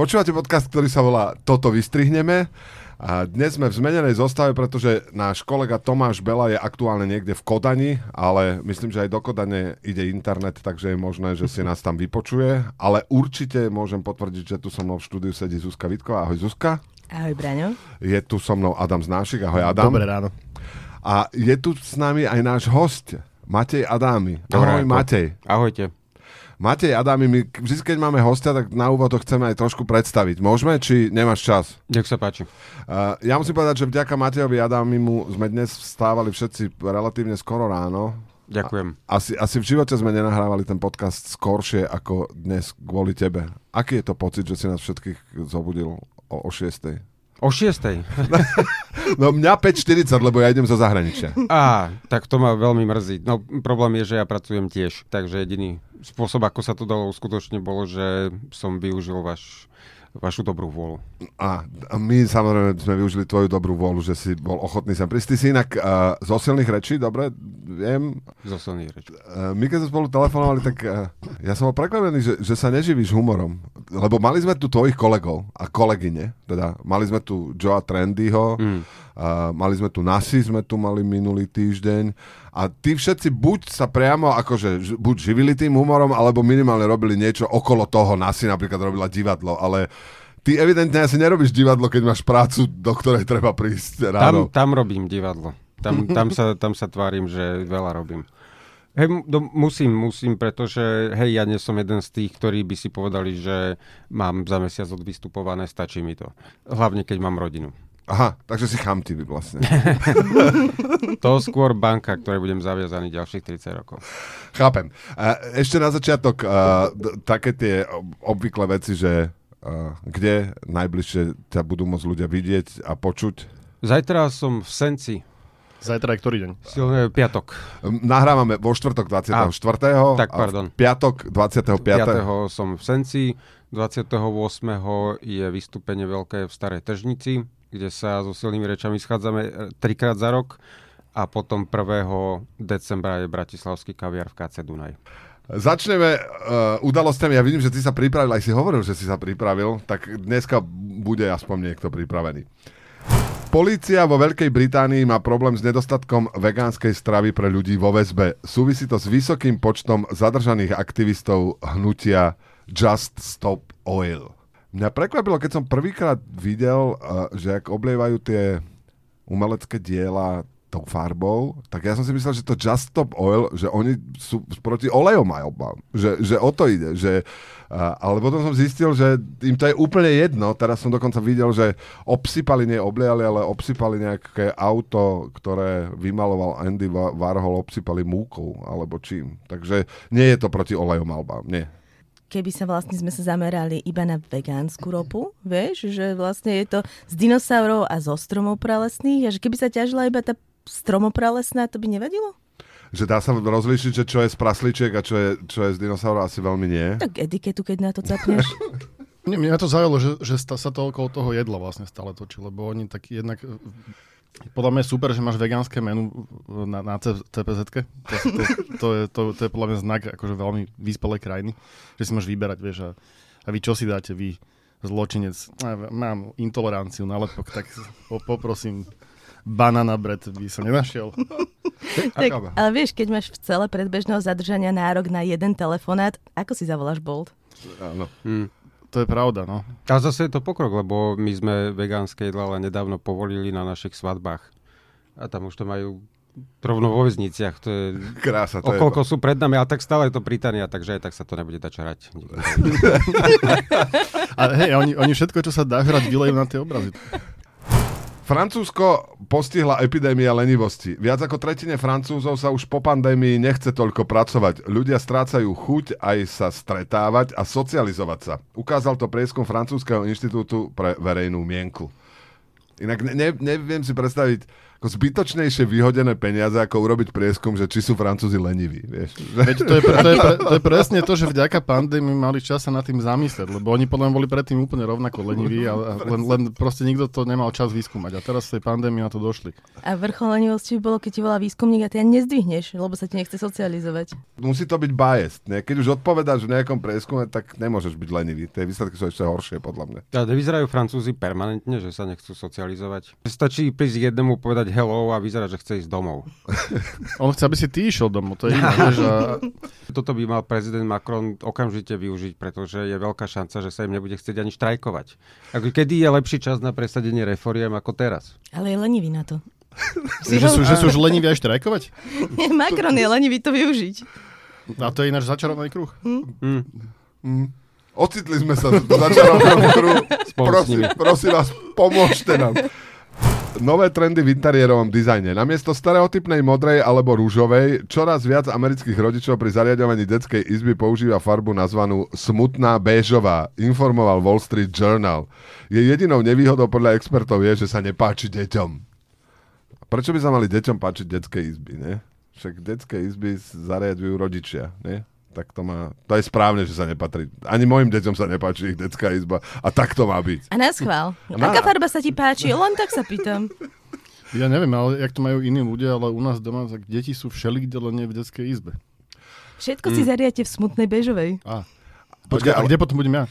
Počúvate podcast, ktorý sa volá Toto vystrihneme. A dnes sme v zmenenej zostave, pretože náš kolega Tomáš Bela je aktuálne niekde v Kodani, ale myslím, že aj do Kodane ide internet, takže je možné, že si nás tam vypočuje. Ale určite môžem potvrdiť, že tu so mnou v štúdiu sedí Zuzka Vitková. Ahoj Zuzka. Ahoj Braňo. Je tu so mnou Adam Znášik. Ahoj Adam. Dobré ráno. A je tu s nami aj náš host, Matej Adámy. Ahoj Matej. Ahojte. Matej Adámy, my vždy, keď máme hostia, tak na úvod to chceme aj trošku predstaviť. Môžeme, či nemáš čas? Nech sa páči. Uh, ja musím povedať, že vďaka Matejovi Adámimu sme dnes vstávali všetci relatívne skoro ráno. Ďakujem. A, asi, asi v živote sme nenahrávali ten podcast skoršie ako dnes kvôli tebe. Aký je to pocit, že si nás všetkých zobudil o, o 6. O 6. no mňa 5.40, lebo ja idem zo zahraničia. Á, tak to ma veľmi mrzí. No problém je, že ja pracujem tiež, takže jediný spôsob, ako sa to dalo uskutočne, bolo, že som využil váš vašu dobrú vôľu. A, a my samozrejme sme využili tvoju dobrú vôľu, že si bol ochotný sem prísť. Ty si inak uh, zo silných rečí, dobre, viem. Zo silných rečí. Uh, my keď sme spolu telefonovali, tak uh, ja som bol prekvapený, že, že sa neživíš humorom. Lebo mali sme tu tvojich kolegov a kolegyne, teda mali sme tu Joa Trendyho, mm. Uh, mali sme tu Nasi, sme tu mali minulý týždeň a tí všetci buď sa priamo akože buď živili tým humorom, alebo minimálne robili niečo okolo toho. Nasi napríklad robila divadlo, ale ty evidentne asi nerobíš divadlo, keď máš prácu, do ktorej treba prísť ráno. Tam, tam robím divadlo. Tam, tam, sa, tam sa tvárim, že veľa robím. Hej, do, musím, musím, pretože hej, ja nie som jeden z tých, ktorí by si povedali, že mám za mesiac odvystupované, stačí mi to. Hlavne, keď mám rodinu. Aha, takže si chamtivý vlastne. to skôr banka, ktoré budem zaviazaný ďalších 30 rokov. Chápem. Ešte na začiatok uh, také tie obvyklé veci, že uh, kde najbližšie ťa budú môcť ľudia vidieť a počuť? Zajtra som v Senci. Zajtra je ktorý deň? Silné piatok. Nahrávame vo štvrtok 24. A, tak, pardon. A piatok 25. 5. som v Senci. 28. je vystúpenie veľké v Starej Tržnici kde sa so silnými rečami schádzame e, trikrát za rok a potom 1. decembra je Bratislavský kaviar v KC Dunaj. Začneme uh, udalosťami. Ja vidím, že ty sa pripravil, aj si hovoril, že si sa pripravil, tak dneska bude aspoň niekto pripravený. Polícia vo Veľkej Británii má problém s nedostatkom vegánskej stravy pre ľudí vo väzbe. Súvisí to s vysokým počtom zadržaných aktivistov hnutia Just Stop Oil. Mňa prekvapilo, keď som prvýkrát videl, uh, že ak oblievajú tie umelecké diela tou farbou, tak ja som si myslel, že to Just Stop Oil, že oni sú proti olejomajobám, že, že o to ide, že, uh, ale potom som zistil, že im to je úplne jedno, teraz som dokonca videl, že obsypali, nie obliali, ale obsypali nejaké auto, ktoré vymaloval Andy Warhol, obsypali múkou, alebo čím. Takže nie je to proti olejomalbám, nie keby sa vlastne sme sa zamerali iba na vegánsku ropu, vieš, že vlastne je to z dinosaurov a zo stromov pralesných a že keby sa ťažila iba tá stromopralesná, to by nevadilo? Že dá sa rozlíšiť, že čo je z prasličiek a čo je, čo je z dinosaurov, asi veľmi nie. Tak etiketu, keď na to capneš. Mňa to zaujalo, že, že sa to okolo toho jedla vlastne stále točí, lebo oni tak jednak podľa mňa je super, že máš vegánske menu na, na cpz to, to, to, je, to, to je podľa mňa znak akože veľmi vyspelej krajiny, že si máš vyberať, vieš, a, a vy čo si dáte, vy zločinec, mám intoleranciu na lepok, tak po, poprosím, banana bread by som nenašiel. tak, ale vieš, keď máš v celé predbežného zadržania nárok na jeden telefonát, ako si zavoláš Bolt? Áno. Hmm. To je pravda, no. A zase je to pokrok, lebo my sme vegánske jedla ale nedávno povolili na našich svadbách. A tam už to majú rovno vo väzniciach. To je, Krása, to okolko je... sú pred nami, ale tak stále je to Británia, takže aj tak sa to nebude dať čarať. a hej, oni, oni všetko, čo sa dá hrať, vylejú na tie obrazy. Francúzsko postihla epidémia lenivosti. Viac ako tretine Francúzov sa už po pandémii nechce toľko pracovať. Ľudia strácajú chuť aj sa stretávať a socializovať sa. Ukázal to prieskum Francúzského inštitútu pre verejnú mienku. Inak ne, ne, neviem si predstaviť, ako zbytočnejšie vyhodené peniaze, ako urobiť prieskum, že či sú Francúzi leniví. Vieš. Veď to, je, pre- to, je pre- to je presne to, že vďaka pandémii mali čas sa nad tým zamyslieť, lebo oni podľa mňa boli predtým úplne rovnako leniví, a len, len proste nikto to nemal čas vyskúmať. A teraz z tej pandémie na to došli. A vrchol lenivosti by bolo, keď ti volá výskumník a ty ani nezdvihneš, lebo sa ti nechce socializovať. Musí to byť biased. Ne? Keď už odpovedáš v nejakom prieskume, tak nemôžeš byť lenivý. Tie výsledky sú ešte horšie, podľa mňa. A nevyzerajú Francúzi permanentne, že sa nechcú socializovať. Stačí prísť jednému povedať hello a vyzerá, že chce ísť domov. On chce, aby si ty išiel domov, to je iné. a Toto by mal prezident Macron okamžite využiť, pretože je veľká šanca, že sa im nebude chcieť ani štrajkovať. Ako kedy je lepší čas na presadenie reforiem ako teraz? Ale je lenivý na to. že, sú, že sú už leniví aj štrajkovať? Nie, Macron je lenivý to využiť. A to je ináč začarovaný kruh. Hm. Ocitli sme sa v začarovanom kruhu. Prosím, prosím vás, pomôžte nám. Nové trendy v interiérovom dizajne. Namiesto stereotypnej modrej alebo rúžovej, čoraz viac amerických rodičov pri zariadovaní detskej izby používa farbu nazvanú smutná béžová, informoval Wall Street Journal. Jej jedinou nevýhodou podľa expertov je, že sa nepáči deťom. Prečo by sa mali deťom páčiť detské izby, ne? Však detské izby zariadujú rodičia, ne? Tak to má... To je správne, že sa nepatrí. Ani mojim deťom sa nepáči ich detská izba. A tak to má byť. A na schvál. Na- Aká farba sa ti páči? Len tak sa pýtam. Ja neviem, ale jak to majú iní ľudia, ale u nás doma, tak deti sú všelikde, len nie v detskej izbe. Všetko si zariate v smutnej bežovej. A. Počkaj, ale- kde potom budem ja?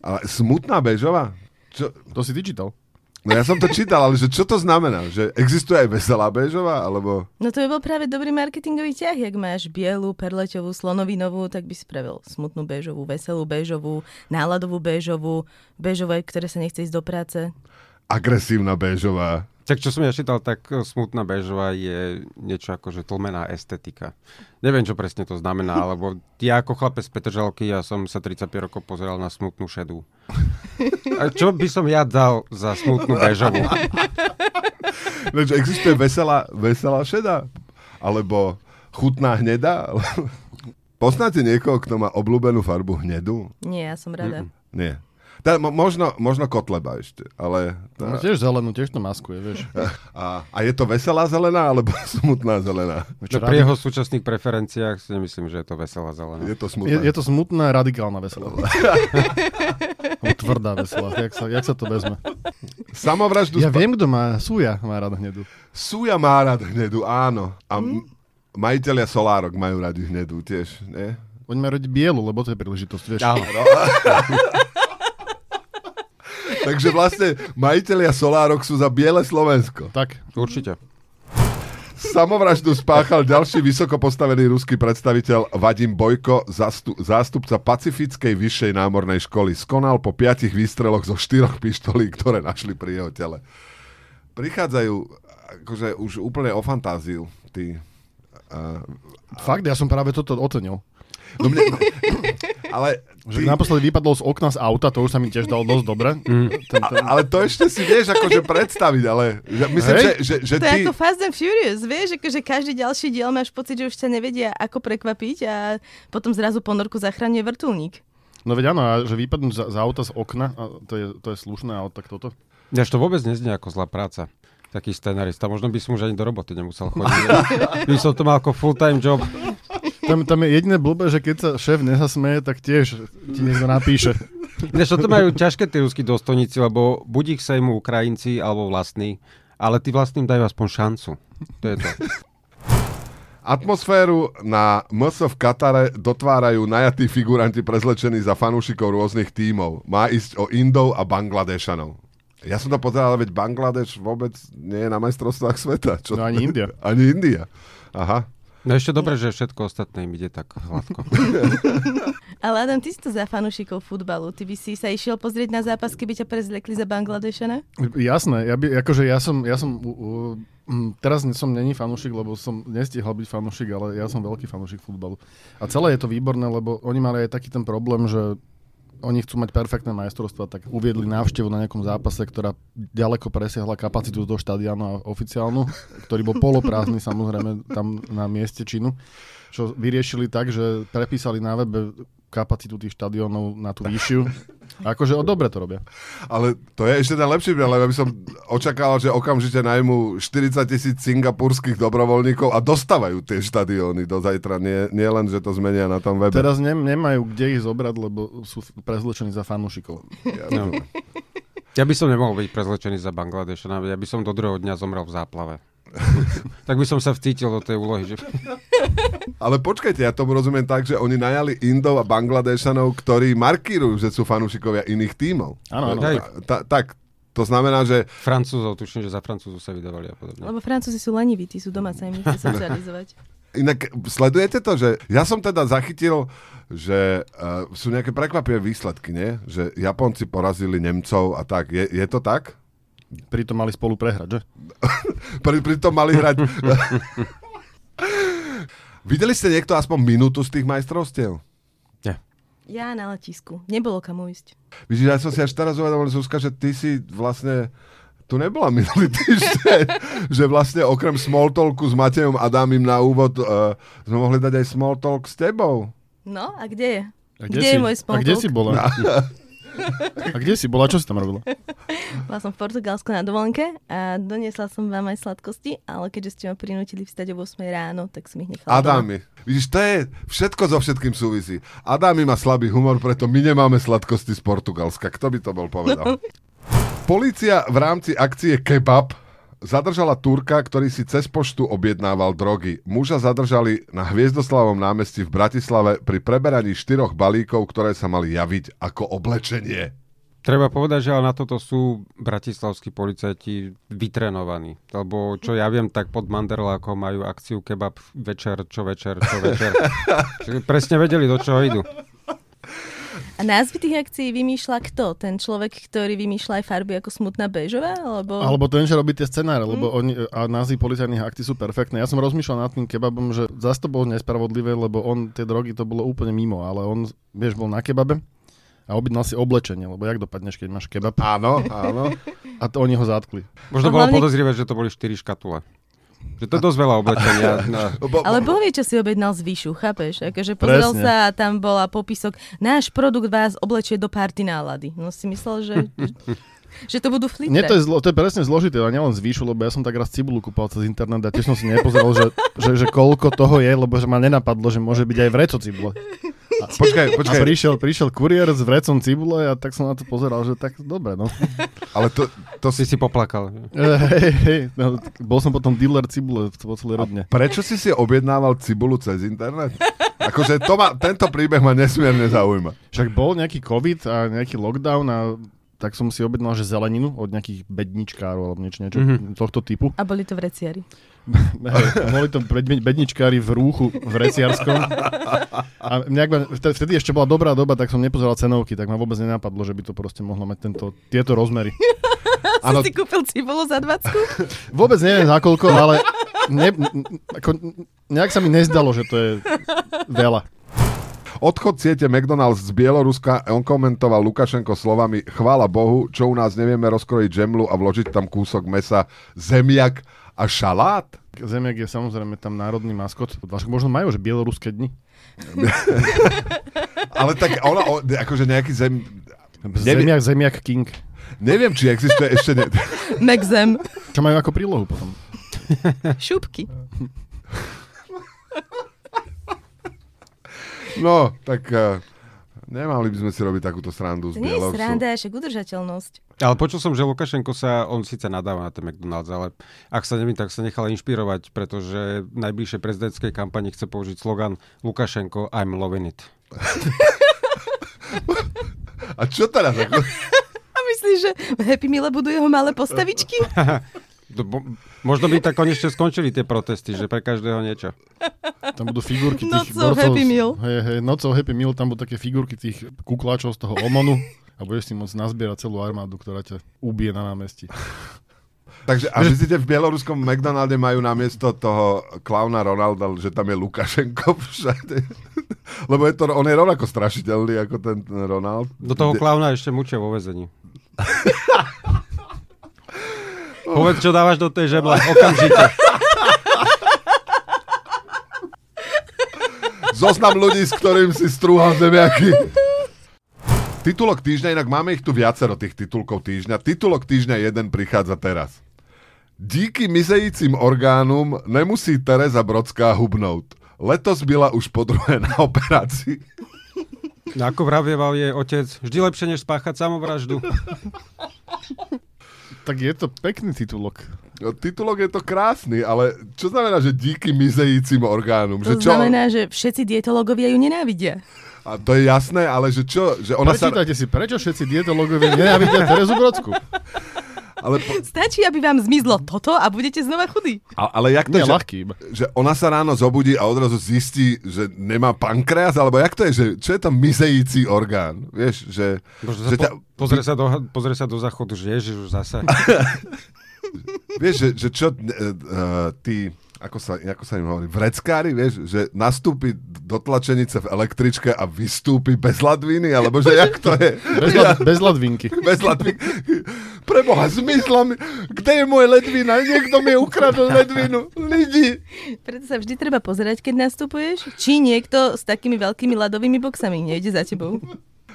Ale smutná bežová? Čo? To si ty čítal? No ja som to čítal, ale že čo to znamená? Že existuje aj veselá bežová? Alebo... No to by bol práve dobrý marketingový ťah, jak máš bielu, perleťovú, slonovinovú, tak by si spravil smutnú bežovú, veselú bežovú, náladovú bežovú, bežové, ktoré sa nechce ísť do práce. Agresívna bežová. Tak čo som ja čítal, tak e, smutná bežová je niečo ako že tlmená estetika. Neviem, čo presne to znamená, alebo ja ako chlapec z Petržalky, ja som sa 35 rokov pozeral na smutnú šedú. A čo by som ja dal za smutnú bežovú? Takže existuje veselá, veselá šedá? Alebo chutná hnedá? Poznáte niekoho, kto má obľúbenú farbu hnedu? Nie, ja som rada. Nie. Tá, mo- možno, možno kotleba ešte, ale... No, Tá, tiež zelenú, tiež to maskuje, vieš. a, a je to veselá zelená, alebo smutná zelená? No, pri jeho súčasných preferenciách si nemyslím, že je to veselá zelená. Je to je, smutná. je to smutná, radikálna veselá. Tvrdá veselá. Jak sa, jak sa to vezme? Samovraždu Ja spa- viem, kto má, Súja má rád hnedu. Súja má rád hnedu, áno. A m- majiteľia Solárok majú radi hnedu tiež, nie? Majú radi bielu, lebo to je príležitosť, vieš. Áno. Takže vlastne majiteľia Solárok sú za biele Slovensko. Tak, Určite. Samovraždu spáchal ďalší vysoko postavený ruský predstaviteľ Vadim Bojko, zastu- zástupca Pacifickej vyššej námornej školy. Skonal po piatich výstreloch zo štyroch pištolí, ktoré našli pri jeho tele. Prichádzajú akože už úplne o fantáziu tí uh, fakt, ja som práve toto ocenil. No mne, ale, Že ty, naposledy vypadol z okna z auta, to už sa mi tiež dalo dosť dobre. Ten, ten, ale to ešte si vieš akože predstaviť, ale že, myslím, Hej. že, že, že To je ty... ako Fast and Furious, vieš, akože každý ďalší diel máš pocit, že už sa nevedia, ako prekvapiť a potom zrazu ponorku zachraňuje vrtulník. no veď áno, a že vypadnúť za, za auta z okna, a to, je, to je slušné, ale tak toto. Až to vôbec neznie ako zlá práca. Taký scenarista. Možno by som už ani do roboty nemusel chodiť. by som to mal ako full-time job. Tam, tam je jediné blbé, že keď sa šéf nezasmeje, tak tiež ti niekto napíše. Ináč toto majú ťažké tí ruskí dôstojníci, lebo buď ich sejmú Ukrajinci alebo vlastní, ale tí vlastným dajú aspoň šancu. To je to. Atmosféru na MS v Katare dotvárajú najatí figuranti prezlečení za fanúšikov rôznych tímov. Má ísť o Indov a Bangladešanov. Ja som to pozeral, ale veď Bangladeš vôbec nie je na majstrovstvách sveta. Čo? No ani India. Ani India. Aha. No ešte dobre, že všetko ostatné im ide tak hladko. Ale Adam, ty si to za fanúšikov futbalu. Ty by si sa išiel pozrieť na zápas, keby ťa prezlekli za Bangladešana? Jasné, ja, by, akože ja som, ja som uh, teraz som není fanúšik, lebo som nestihal byť fanúšik, ale ja som veľký fanúšik futbalu. A celé je to výborné, lebo oni mali aj taký ten problém, že oni chcú mať perfektné majstrovstva, tak uviedli návštevu na nejakom zápase, ktorá ďaleko presiahla kapacitu toho štadiánu oficiálnu, ktorý bol poloprázdny samozrejme tam na mieste činu, čo vyriešili tak, že prepísali na webe kapacitu tých štadiónov na tú vyššiu. Akože o, dobre to robia. Ale to je ešte ten lepší príklad, lebo by som očakával, že okamžite najmu 40 tisíc singapurských dobrovoľníkov a dostávajú tie štadióny do zajtra. Nie, nie len, že to zmenia na tom webe. Teraz ne, nemajú kde ich zobrať, lebo sú prezlečení za fanúšikov. No. Ja by som nemohol byť prezlečený za Bangladeš. Ja by som do druhého dňa zomrel v záplave. tak by som sa vcítil do tej úlohy. Že... Ale počkajte, ja tomu rozumiem tak, že oni najali Indov a Bangladešanov, ktorí markírujú, že sú fanúšikovia iných tímov. Áno, áno. Tak, to znamená, že Francúzov, tuším, že za Francúzov sa vydávali a podobne. Lebo Francúzi sú leniví, tí sú doma, sa im nechce socializovať. Inak sledujete to, že ja som teda zachytil, že uh, sú nejaké prekvapivé výsledky, nie? Že Japonci porazili Nemcov a tak. Je, je to tak? Pritom mali spolu prehrať, že? Pri, pritom mali hrať... Videli ste niekto aspoň minútu z tých majstrovstiev? Ja na letisku. Nebolo kam ujsť. Vidíš, ja som si až teraz uvedomil, Zuzka, že ty si vlastne tu nebola minulý týždeň, že vlastne okrem small talku s Matejom Adámim na úvod uh, sme mohli dať aj small talk s tebou. No, a kde je? A Kde si, je môj A kde small si bola? A kde si bola? Čo si tam robila? Bola som v Portugalsku na dovolenke a doniesla som vám aj sladkosti, ale keďže ste ma prinútili vstať o 8 ráno, tak som ich nechala doma. Adámy. Vidíš, to je všetko so všetkým súvisí. Adámy má slabý humor, preto my nemáme sladkosti z Portugalska. Kto by to bol povedal? Polícia v rámci akcie Kebab zadržala Turka, ktorý si cez poštu objednával drogy. Muža zadržali na Hviezdoslavom námestí v Bratislave pri preberaní štyroch balíkov, ktoré sa mali javiť ako oblečenie. Treba povedať, že ale na toto sú bratislavskí policajti vytrenovaní. Lebo čo ja viem, tak pod Manderlákom majú akciu kebab večer, čo večer, čo večer. Čiže presne vedeli, do čoho idú. A názvy tých akcií vymýšľa kto? Ten človek, ktorý vymýšľa aj farby ako smutná bežová? Alebo... Alebo ten, že robí tie scenáre, lebo oni, a názvy policajných akcií sú perfektné. Ja som rozmýšľal nad tým kebabom, že zase to bolo nespravodlivé, lebo on, tie drogy, to bolo úplne mimo, ale on, vieš, bol na kebabe a objednal si oblečenie, lebo jak dopadneš, keď máš kebab Áno, áno. a to oni ho zatkli. Možno bolo hlavne- podozrivé, že to boli 4 škatule. Že to je dosť veľa oblečenia. No. Bo, Ale Boh vie, čo si objednal z výšu, chápeš? Akože pozrel Presne. sa a tam bola popisok, náš produkt vás oblečie do party nálady. No si myslel, že, že to budú flitre. Nie, to je, zlo, to je presne zložité, a nielen z výšu, lebo ja som tak raz cibulu kúpal cez internet a tiež som si nepozeral, že, že, že koľko toho je, lebo že ma nenapadlo, že môže byť aj vreco cibule. Počkaj, A počkaj. prišiel, prišiel kuriér s vrecom cibule a tak som na to pozeral, že tak dobre, no. Ale to, to Si si... poplakal. Hej, hej, no, bol som potom dealer cibule po celé rodne. Prečo si si objednával cibulu cez internet? Akože to ma, tento príbeh ma nesmierne zaujíma. Však bol nejaký covid a nejaký lockdown a tak som si objednal, že zeleninu od nejakých bedničkárov alebo niečo, niečo mm-hmm. tohto typu. A boli to vreciari. Boli to bed- bedničkári v rúchu v Reciarskom. A nejak ma, vtedy, ešte bola dobrá doba, tak som nepozeral cenovky, tak ma vôbec nenapadlo, že by to proste mohlo mať tento, tieto rozmery. Si si kúpil cibulu za 20? Vôbec neviem za koľko, ale ne, ako, nejak sa mi nezdalo, že to je veľa. Odchod siete McDonald's z Bieloruska on komentoval Lukašenko slovami chvála Bohu, čo u nás nevieme rozkrojiť žemlu a vložiť tam kúsok mesa, zemiak a šalát. Zemiak je samozrejme tam národný maskot. Možno majú, že bieloruské dni. Ale tak ona, o, akože nejaký zem... Zemiak, zemiak king. neviem, či existuje ešte... Ne... Megzem. Čo majú ako prílohu potom. Šupky. No, tak uh, nemali by sme si robiť takúto srandu z To nie je Bielorusov. sranda, však udržateľnosť. Ale počul som, že Lukašenko sa, on síce nadáva na ten McDonald's, ale ak sa nevím, tak sa nechal inšpirovať, pretože v najbližšej prezidentskej kampani chce použiť slogan Lukašenko, I'm loving it. A čo teraz? Ako... A myslíš, že v Happy Meal budú jeho malé postavičky? To bo- Možno by tak konečne skončili tie protesty, že pre každého niečo. Tam budú figurky tých Nocou borcov. Happy Meal. Hej, hej, nocou Happy Meal, tam budú také figurky tých kukláčov z toho Omonu a budeš si môcť nazbierať celú armádu, ktorá ťa ubije na námestí. Takže a myslíte, v bieloruskom McDonalde majú namiesto toho klauna Ronalda, že tam je Lukašenko všade? Lebo je to, on je rovnako strašiteľný ako ten, ten Ronald. Do toho klauna ešte mučia vo vezení. Povedz, čo dávaš do tej žemle, okamžite. zoznam ľudí, s ktorým si strúhal zemiaky. Titulok týždňa, inak máme ich tu viacero tých titulkov týždňa. Titulok týždňa jeden prichádza teraz. Díky mizejícim orgánům nemusí Tereza Brodská hubnout. Letos byla už po druhé na operácii. Ako vravieval jej otec, vždy lepšie než spáchať samovraždu. Tak je to pekný titulok. No, titulok je to krásny, ale čo znamená, že díky mizejícim orgánom? To že čo? znamená, že všetci dietológovia ju nenávidia. A to je jasné, ale že čo? Že ona sa... Prečítajte si, prečo všetci dietológovia nenávidia Terezu Brodsku. Ale, po... Stačí, aby vám zmizlo toto a budete znova chudí. a- ale jak to Nie, je, že, ľahký že ona sa ráno zobudí a odrazu zistí, že nemá pankreas, alebo jak to je, že čo je to mizející orgán? Vieš, že... Bože, že sa po, pozrie, sa do, pozrie sa do záchodu, že ježiš, už zase. Vieš, že, že čo uh, uh, tí, ako sa, ako sa im hovorí, vreckári, vieš, že nastúpi do tlačenice v električke a vystúpi bez ladviny, alebo že jak to je? Bez, lad, bez ladvinky. Bez ladviny. Preboha, zmizla mi. Kde je moje ledvina? Niekto mi ukradol ledvinu. Lidi. Preto sa vždy treba pozerať, keď nastupuješ, či niekto s takými veľkými ľadovými boxami nejde za tebou.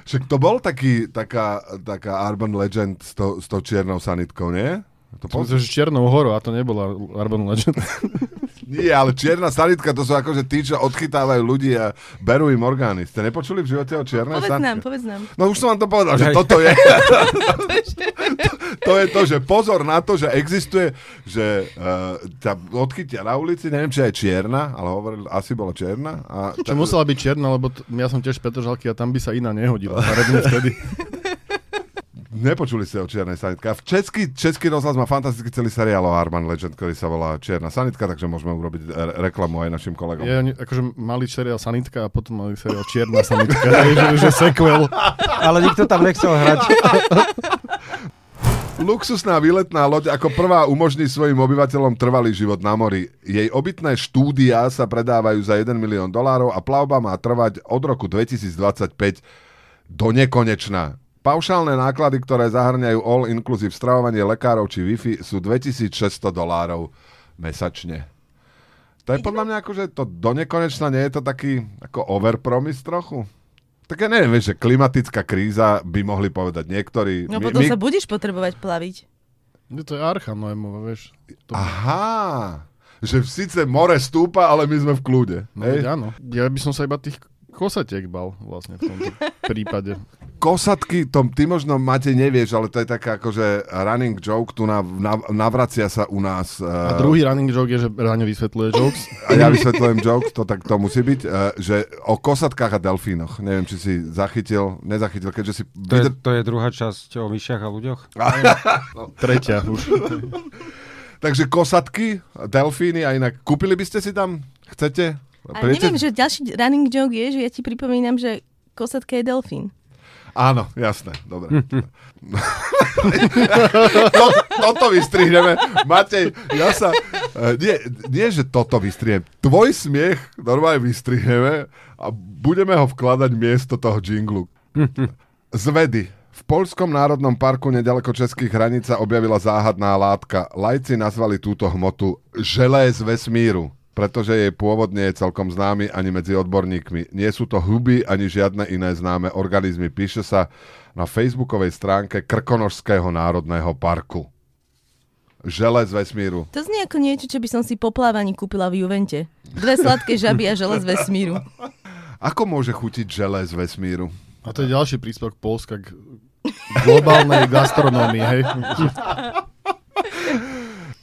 Však to bol taký, taká, taká urban legend s, to, s tou čiernou sanitkou, nie? To poz... je Čiernou horou a to nebola Urban Legend. Nie, ale čierna sanitka, to sú akože tí, čo odchytávajú ľudí a berú im orgány. Ste nepočuli v živote o čiernej Povedz sanitke? nám, povedz nám. No už som vám to povedal, že toto je. to, to je to, že pozor na to, že existuje, že uh, ťa odchytia na ulici, neviem, či aj čierna, ale hovoril, asi bola čierna. A Čo musela byť čierna, lebo t- ja som tiež Petržalky a tam by sa iná nehodila. Vtedy. Nepočuli ste o Čiernej sanitke. V český, český rozhlas má fantastický celý seriál o Arman Legend, ktorý sa volá Čierna sanitka, takže môžeme urobiť re- reklamu aj našim kolegom. Je, akože mali seriál Sanitka a potom mali seriál Čierna Sanitka. Takže že sequel. Ale nikto tam nechcel hrať. Luxusná výletná loď ako prvá umožní svojim obyvateľom trvalý život na mori. Jej obytné štúdia sa predávajú za 1 milión dolárov a plavba má trvať od roku 2025 do nekonečna. Paušálne náklady, ktoré zahrňajú all-inclusive stravovanie lekárov či Wi-Fi sú 2600 dolárov mesačne. To je podľa mňa ako, že to do nekonečna nie je to taký ako overpromise trochu? Tak ja neviem, vieš, že klimatická kríza by mohli povedať niektorí. No My- potom my- sa budeš potrebovať plaviť. No to je Archa Noemova, vieš. To, Aha, že síce more stúpa, ale my sme v kľude. no, hej? áno. Ja by som sa iba tých kosatiek bal vlastne v tomto prípade. Kosatky, to ty možno máte nevieš, ale to je taká akože running joke, tu na, na, navracia sa u nás. A Uh, druhý running joke je, že Raňo vysvetľuje jokes. a ja vysvetľujem jokes, to tak to musí byť, uh, že o kosatkách a delfínoch. Neviem, či si zachytil, nezachytil, keďže si... To je, to je druhá časť o myšiach a ľuďoch. Tretia už. Takže kosatky, delfíny a inak. Kúpili by ste si tam? Chcete? A neviem, že ďalší running joke je, že ja ti pripomínam, že kosatka je delfín. Áno, jasné, dobre. to, toto vystrihneme. Matej, ja sa... eh, Nie, nie, že toto vystrihnem. Tvoj smiech normálne vystrihneme a budeme ho vkladať miesto toho jinglu. Z vedy. V Polskom národnom parku nedaleko českých hraníc sa objavila záhadná látka. Lajci nazvali túto hmotu želé z vesmíru, pretože jej pôvod nie je celkom známy ani medzi odborníkmi. Nie sú to huby ani žiadne iné známe organizmy. Píše sa na facebookovej stránke Krkonožského národného parku. Žele z vesmíru. To znie ako niečo, čo by som si po plávaní kúpila v Juvente. Dve sladké žaby a žele z vesmíru. Ako môže chutiť žele z vesmíru? A to je ďalší príspevok Polska k globálnej gastronómii, hej?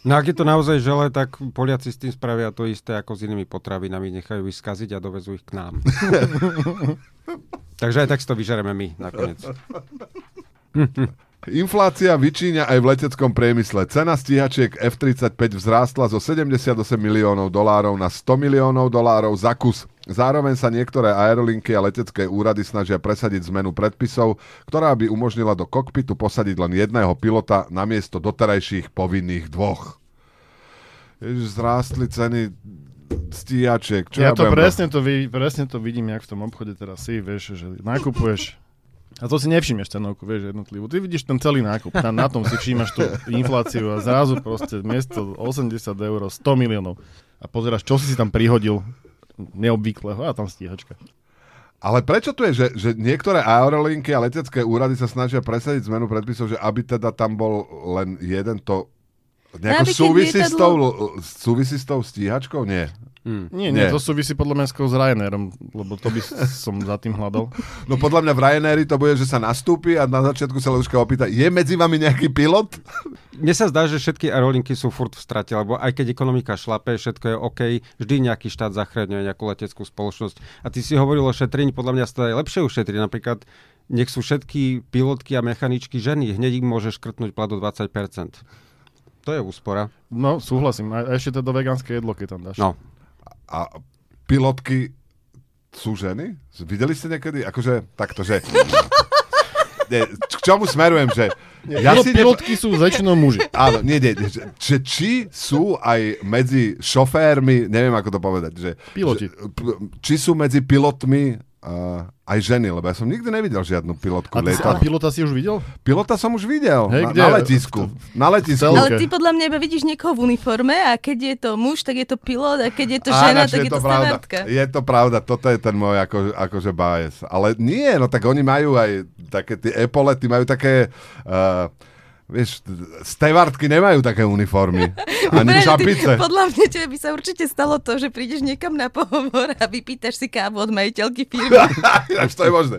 No ak je to naozaj žele, tak Poliaci s tým spravia to isté ako s inými potravinami. Nechajú ich skaziť a dovezú ich k nám. Takže aj tak si to vyžereme my nakoniec. Inflácia vyčíňa aj v leteckom priemysle. Cena stíhačiek F-35 vzrástla zo 78 miliónov dolárov na 100 miliónov dolárov za kus. Zároveň sa niektoré aerolinky a letecké úrady snažia presadiť zmenu predpisov, ktorá by umožnila do kokpitu posadiť len jedného pilota namiesto doterajších povinných dvoch. Ježiš, zrástli ceny stíhačiek. Čo ja, Ja to budem presne to, vi- presne to vidím, jak v tom obchode teraz si, vieš, že nakupuješ a to si nevšimneš cenovku, vieš, jednotlivú. Ty vidíš ten celý nákup, tam na tom si všímaš tú infláciu a zrazu proste miesto 80 eur, 100 miliónov. A pozeráš, čo si si tam prihodil neobvyklého a tam stíhačka. Ale prečo tu je, že, že niektoré aerolinky a letecké úrady sa snažia presadiť zmenu predpisov, že aby teda tam bol len jeden to... Nejako aby keď súvisí, s lietadlo- tou, súvisí s tou stíhačkou? Nie. Hm. Nie, nie, Nie. to súvisí podľa mňa s Ryanairom, lebo to by som za tým hľadal. No podľa mňa v Ryanairi to bude, že sa nastúpi a na začiatku sa Leduška opýta, je medzi vami nejaký pilot? Mne sa zdá, že všetky aerolinky sú furt v strate, lebo aj keď ekonomika šlape, všetko je OK, vždy nejaký štát zachráňuje nejakú leteckú spoločnosť. A ty si hovoril o šetrení, podľa mňa sa aj lepšie ušetriť. Napríklad nech sú všetky pilotky a mechaničky ženy, hneď im môže škrtnúť plat o 20%. To je úspora. No, súhlasím. A a ešte to vegánske jedlo, keď tam dáš. No. A pilotky sú ženy? Videli ste niekedy? Akože takto, že... Nie, k čomu smerujem, že... Ja si ne- pilotky sú väčšinou muži. Áno, nie, nie, že, že či sú aj medzi šoférmi, neviem ako to povedať, že, Piloti. že či sú medzi pilotmi uh, aj ženy, lebo ja som nikdy nevidel žiadnu pilotku A, ty, a lietať. pilota si už videl? Pilota som už videl, Hej, na, kde? na letisku. Na letisku. Ale OK. ty podľa mňa iba vidíš niekoho v uniforme a keď je to muž, tak je to pilot a keď je to žena, že tak je to pravda. stevardka. Je to pravda, toto je ten môj ako, akože bias. Ale nie, no tak oni majú aj také tie epolety, majú také... Uh, Vieš, stevardky nemajú také uniformy. Ani čapice. Podľa mňa tebe by sa určite stalo to, že prídeš niekam na pohovor a vypýtaš si kávu od majiteľky firmy. Až to je možné.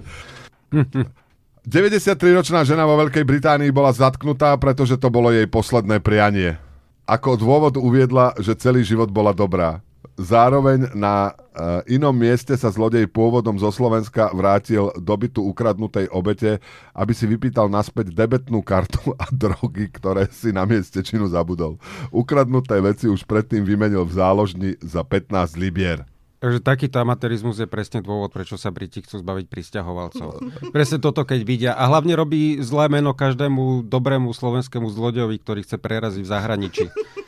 93-ročná žena vo Veľkej Británii bola zatknutá, pretože to bolo jej posledné prianie. Ako dôvod uviedla, že celý život bola dobrá. Zároveň na uh, inom mieste sa zlodej pôvodom zo Slovenska vrátil do bytu ukradnutej obete, aby si vypýtal naspäť debetnú kartu a drogy, ktoré si na mieste činu zabudol. Ukradnuté veci už predtým vymenil v záložni za 15 libier. Takže takýto amatérizmus je presne dôvod, prečo sa Briti chcú zbaviť pristahovalcov. Presne toto, keď vidia. A hlavne robí zlé meno každému dobrému slovenskému zlodejovi, ktorý chce preraziť v zahraničí.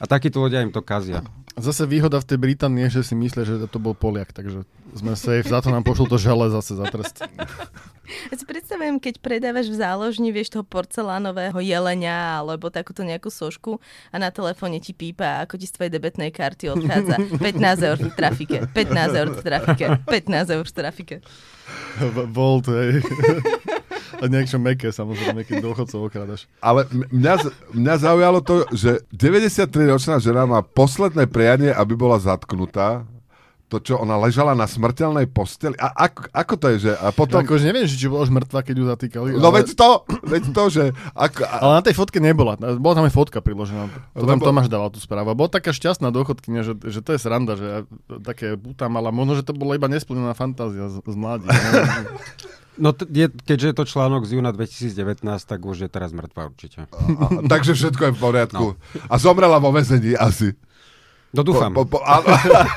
A takíto ľudia im to kazia. Zase výhoda v tej Británii je, že si myslia, že to bol Poliak, takže sme safe, za to nám pošlo to žele zase za trest. Ja si predstavujem, keď predávaš v záložni, vieš, toho porcelánového jelenia alebo takúto nejakú sošku a na telefóne ti pípa, ako ti z tvojej debetnej karty odchádza 15 eur v trafike, 15 eur v trafike, 15 eur v trafike. Volt, hej. A niečo meké, samozrejme, keď dôchodcov okrádaš. Ale mňa, mňa zaujalo to, že 93-ročná žena má posledné prianie, aby bola zatknutá. To, čo ona ležala na smrteľnej posteli. A ako, ako to je, že... A potom... To... Akože neviem, že či bola už mŕtva, keď ju zatýkali. No ale... veď to, veď to, že... Ako, a, Ale na tej fotke nebola. Bola tam aj fotka priložená. To tam Lebo- Tomáš dával tú správu. Bola taká šťastná dôchodkynia, že, že to je sranda, že také puta mala. Možno, že to bola iba nesplnená fantázia z, z mladí. No t- je, keďže je to článok z júna 2019, tak už je teraz mŕtva určite. a, takže všetko je v poriadku. A zomrela vo väzení asi. No dúfam. Po, po, áno,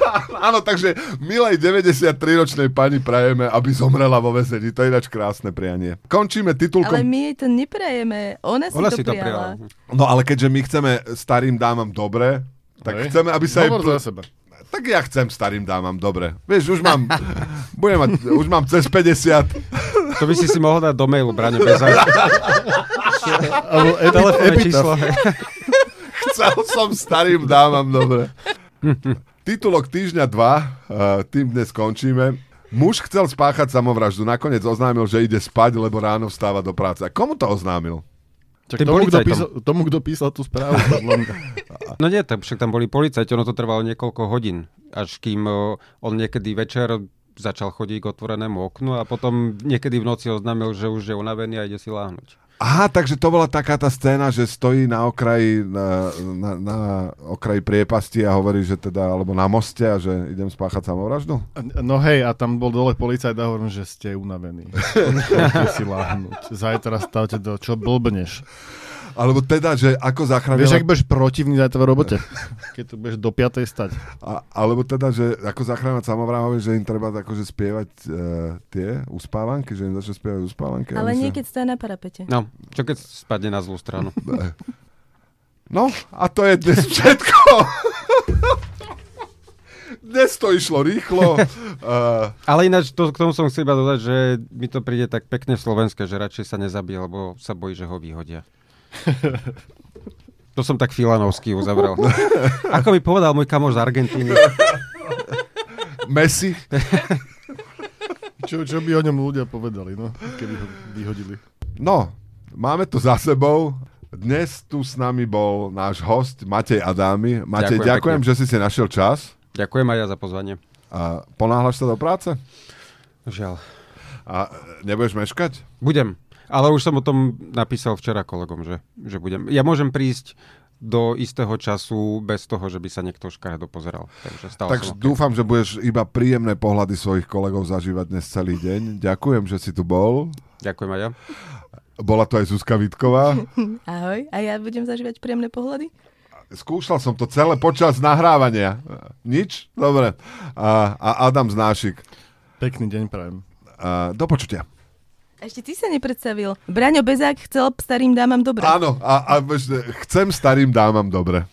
áno, takže milej 93-ročnej pani prajeme, aby zomrela vo väzení. To je ináč krásne prianie. Končíme titulkom... Ale my jej to neprajeme, ona si Ona to si to prijala. No ale keďže my chceme starým dámam dobre, tak Hej. chceme, aby sa Hovor aj... za seba. Tak ja chcem starým dámam dobre. Vieš, už mám, budem mať, už mám cez 50. To by si si mohol dať do mailu, Braňo, bez Alebo epi- telefónne číslo. Chcel som starým dámam dobre. Titulok týždňa 2, uh, tým dnes končíme. Muž chcel spáchať samovraždu, nakoniec oznámil, že ide spať, lebo ráno vstáva do práce. A komu to oznámil? Tým tomu, kto písal, tomu, kto písal tú správu. No nie, tak však tam boli policajti, ono to trvalo niekoľko hodín, až kým on niekedy večer začal chodiť k otvorenému oknu a potom niekedy v noci oznámil, že už je unavený a ide si láhnuť. Aha, takže to bola taká tá scéna, že stojí na okraji, na, na, na okraji priepasti a hovorí, že teda, alebo na moste a že idem spáchať samovraždu? No hej, a tam bol dole policajt a hovorím, že ste unavení. Poďte si láhnuť. Zajtra stavte do... Čo blbneš? Alebo teda, že ako zachránila... Vieš, ak budeš protivný zajtra v robote? Keď tu budeš do 5. stať. A, alebo teda, že ako zachráňovať samovráhovi, že im treba akože spievať uh, tie uspávanky, že im začne spievať uspávanky. Ale nie keď stojí na parapete. No, čo keď spadne na zlú stranu? No, a to je dnes všetko. dnes to išlo rýchlo. Uh, Ale ináč, to, k tomu som chcel iba dodať, že mi to príde tak pekne slovenské, že radšej sa nezabije, lebo sa bojí, že ho vyhodia. To som tak filanovský uzavrel. Ako mi povedal môj kamoš z Argentíny. Messi. Čo, čo by o ňom ľudia povedali, no, keby ho vyhodili. No, máme to za sebou. Dnes tu s nami bol náš host Matej Adámy. Matej, Ďakujem ďakujem, pekne. že si si našiel čas. Ďakujem aj ja za pozvanie. A ponáhľaš sa do práce? Žiaľ. A nebudeš meškať? Budem. Ale už som o tom napísal včera kolegom, že, že budem. Ja môžem prísť do istého času bez toho, že by sa niekto škaredo pozeral. Takže stále Takže som okay. dúfam, že budeš iba príjemné pohľady svojich kolegov zažívať dnes celý deň. Ďakujem, že si tu bol. Ďakujem aj ja. Bola to aj Zuzka Vitková. Ahoj, a ja budem zažívať príjemné pohľady? Skúšal som to celé počas nahrávania. Nič? Dobre. A, a Adam Znášik. Pekný deň prajem. A, do počutia. Ešte ty sa nepredstavil. Braňo Bezák chcel starým dámam dobre. Áno, a, a chcem starým dámam dobre.